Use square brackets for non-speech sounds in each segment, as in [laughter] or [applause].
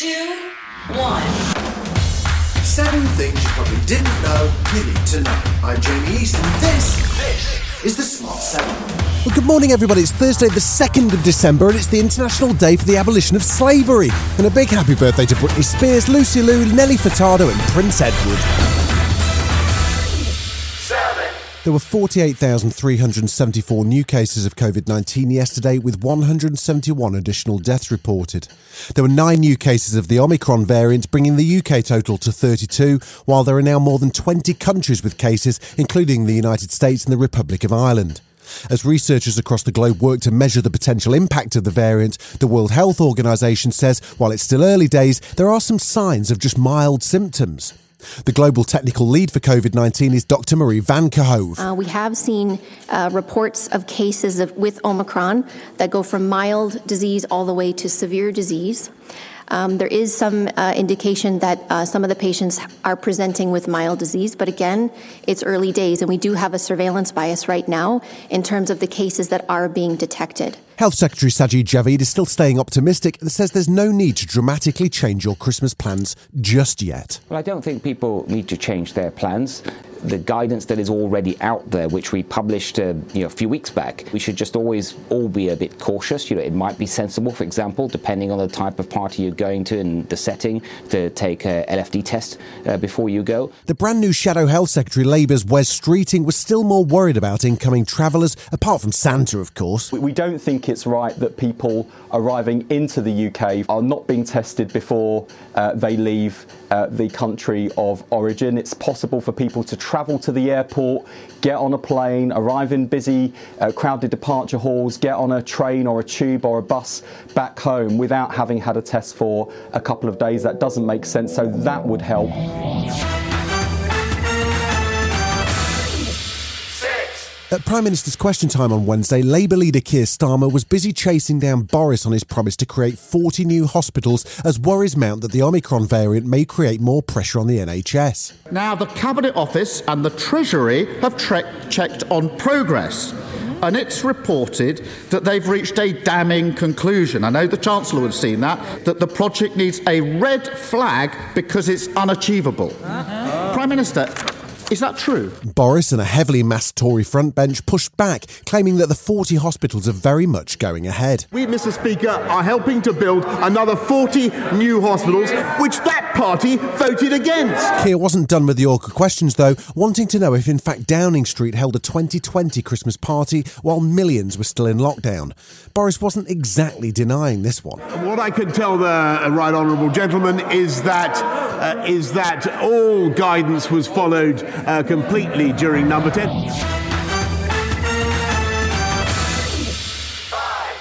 Two, one. Seven things you probably didn't know you need to know. I'm Jamie East, and this, this is the Smart Seven. Well, good morning, everybody. It's Thursday, the 2nd of December, and it's the International Day for the Abolition of Slavery. And a big happy birthday to Britney Spears, Lucy Liu, Nelly Furtado, and Prince Edward. There were 48,374 new cases of COVID 19 yesterday, with 171 additional deaths reported. There were nine new cases of the Omicron variant, bringing the UK total to 32, while there are now more than 20 countries with cases, including the United States and the Republic of Ireland. As researchers across the globe work to measure the potential impact of the variant, the World Health Organization says while it's still early days, there are some signs of just mild symptoms. The global technical lead for COVID 19 is Dr. Marie Van Kerkhove. Uh, we have seen uh, reports of cases of, with Omicron that go from mild disease all the way to severe disease. Um, there is some uh, indication that uh, some of the patients are presenting with mild disease, but again, it's early days, and we do have a surveillance bias right now in terms of the cases that are being detected. Health Secretary Sajid Javid is still staying optimistic and says there's no need to dramatically change your Christmas plans just yet. Well, I don't think people need to change their plans the guidance that is already out there, which we published uh, you know, a few weeks back, we should just always all be a bit cautious. You know, it might be sensible, for example, depending on the type of party you're going to and the setting, to take a LFD test uh, before you go. The brand new Shadow Health Secretary Labour's Wes Streeting was still more worried about incoming travellers, apart from Santa, of course. We don't think it's right that people arriving into the UK are not being tested before uh, they leave uh, the country of origin. It's possible for people to travel to the airport, get on a plane, arrive in busy, uh, crowded departure halls, get on a train or a tube or a bus back home without having had a test for a couple of days. That doesn't make sense, so that would help. At Prime Minister's Question Time on Wednesday, Labour leader Keir Starmer was busy chasing down Boris on his promise to create 40 new hospitals as worries mount that the Omicron variant may create more pressure on the NHS. Now, the Cabinet Office and the Treasury have tre- checked on progress. And it's reported that they've reached a damning conclusion. I know the Chancellor would have seen that, that the project needs a red flag because it's unachievable. Uh-huh. Prime Minister, is that true? Boris and a heavily massed Tory frontbench pushed back, claiming that the 40 hospitals are very much going ahead. We, Mr. Speaker, are helping to build another 40 new hospitals, which that party voted against. Keir wasn't done with the awkward questions, though, wanting to know if, in fact, Downing Street held a 2020 Christmas party while millions were still in lockdown. Boris wasn't exactly denying this one. What I can tell the right honourable gentleman is that uh, is that all guidance was followed uh, completely during number 10.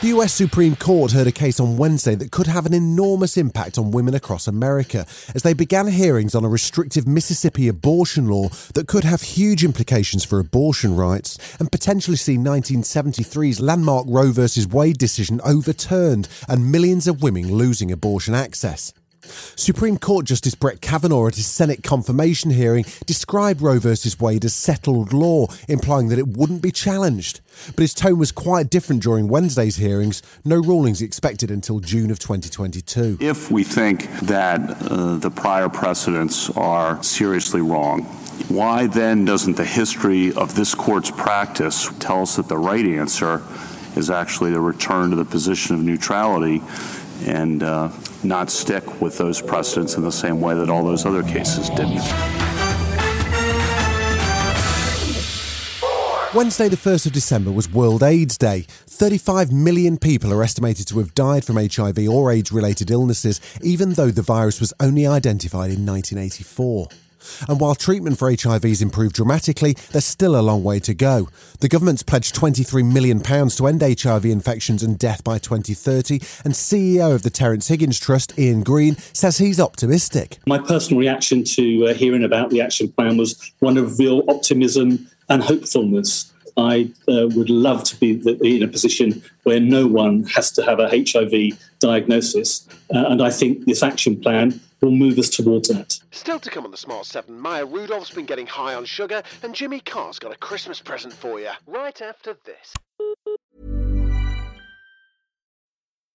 The US Supreme Court heard a case on Wednesday that could have an enormous impact on women across America as they began hearings on a restrictive Mississippi abortion law that could have huge implications for abortion rights and potentially see 1973's landmark Roe v. Wade decision overturned and millions of women losing abortion access. Supreme Court Justice Brett Kavanaugh at his Senate confirmation hearing described Roe v. Wade as settled law, implying that it wouldn't be challenged. But his tone was quite different during Wednesday's hearings. No rulings expected until June of 2022. If we think that uh, the prior precedents are seriously wrong, why then doesn't the history of this court's practice tell us that the right answer is actually the return to the position of neutrality and uh, not stick with those precedents in the same way that all those other cases didn't. Wednesday, the 1st of December, was World AIDS Day. 35 million people are estimated to have died from HIV or AIDS related illnesses, even though the virus was only identified in 1984. And while treatment for HIV has improved dramatically, there's still a long way to go. The government's pledged £23 million to end HIV infections and death by 2030, and CEO of the Terence Higgins Trust, Ian Green, says he's optimistic. My personal reaction to uh, hearing about the action plan was one of real optimism and hopefulness. I uh, would love to be in a position where no one has to have a HIV diagnosis. Uh, and I think this action plan will move us towards that. Still to come on the Smart 7, Maya Rudolph's been getting high on sugar, and Jimmy Carr's got a Christmas present for you right after this.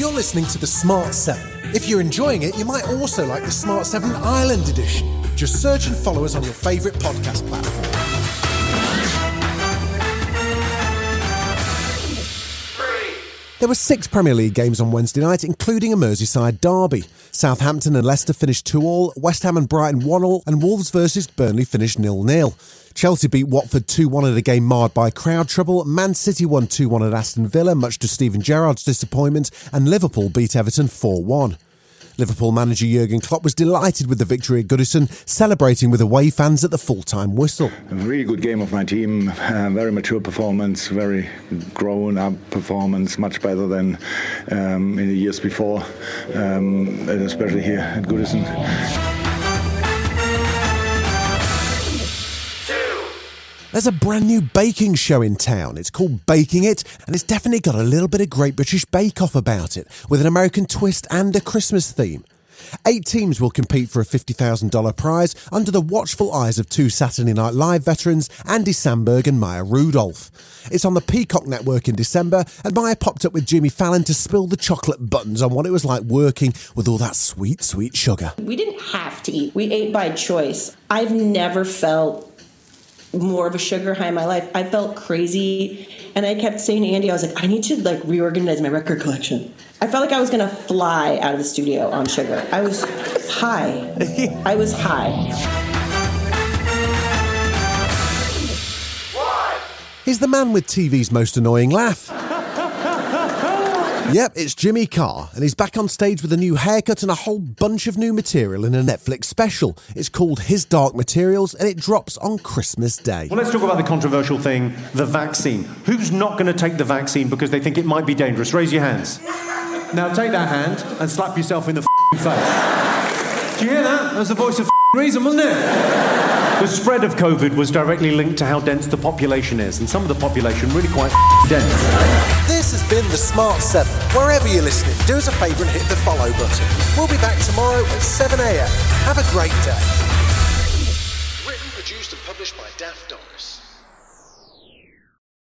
You're listening to the Smart 7. If you're enjoying it, you might also like the Smart 7 Ireland edition. Just search and follow us on your favourite podcast platform. There were six Premier League games on Wednesday night, including a Merseyside derby. Southampton and Leicester finished 2 all, West Ham and Brighton 1 all, and Wolves versus Burnley finished 0 0. Chelsea beat Watford 2 1 at a game marred by crowd trouble. Man City won 2 1 at Aston Villa, much to Steven Gerrard's disappointment, and Liverpool beat Everton 4 1. Liverpool manager Jurgen Klopp was delighted with the victory at Goodison, celebrating with away fans at the full time whistle. A really good game of my team, uh, very mature performance, very grown up performance, much better than um, in the years before, um, especially here at Goodison. There's a brand new baking show in town. It's called Baking It, and it's definitely got a little bit of Great British Bake Off about it, with an American twist and a Christmas theme. Eight teams will compete for a $50,000 prize under the watchful eyes of two Saturday Night Live veterans, Andy Samberg and Maya Rudolph. It's on the Peacock Network in December, and Maya popped up with Jimmy Fallon to spill the chocolate buttons on what it was like working with all that sweet, sweet sugar. We didn't have to eat, we ate by choice. I've never felt more of a sugar high in my life. I felt crazy, and I kept saying to Andy, I was like, I need to like reorganize my record collection. I felt like I was gonna fly out of the studio on sugar. I was high. I was high. He's the man with TV's most annoying laugh. [laughs] Yep, it's Jimmy Carr, and he's back on stage with a new haircut and a whole bunch of new material in a Netflix special. It's called His Dark Materials, and it drops on Christmas Day. Well, let's talk about the controversial thing the vaccine. Who's not going to take the vaccine because they think it might be dangerous? Raise your hands. Now take that hand and slap yourself in the face. Do you hear that? That was the voice of reason, wasn't it? The spread of COVID was directly linked to how dense the population is, and some of the population really quite dense. This has been the Smart 7. Wherever you're listening, do us a favour and hit the follow button. We'll be back tomorrow at 7am. Have a great day. Written, produced, and published by Daft Doris.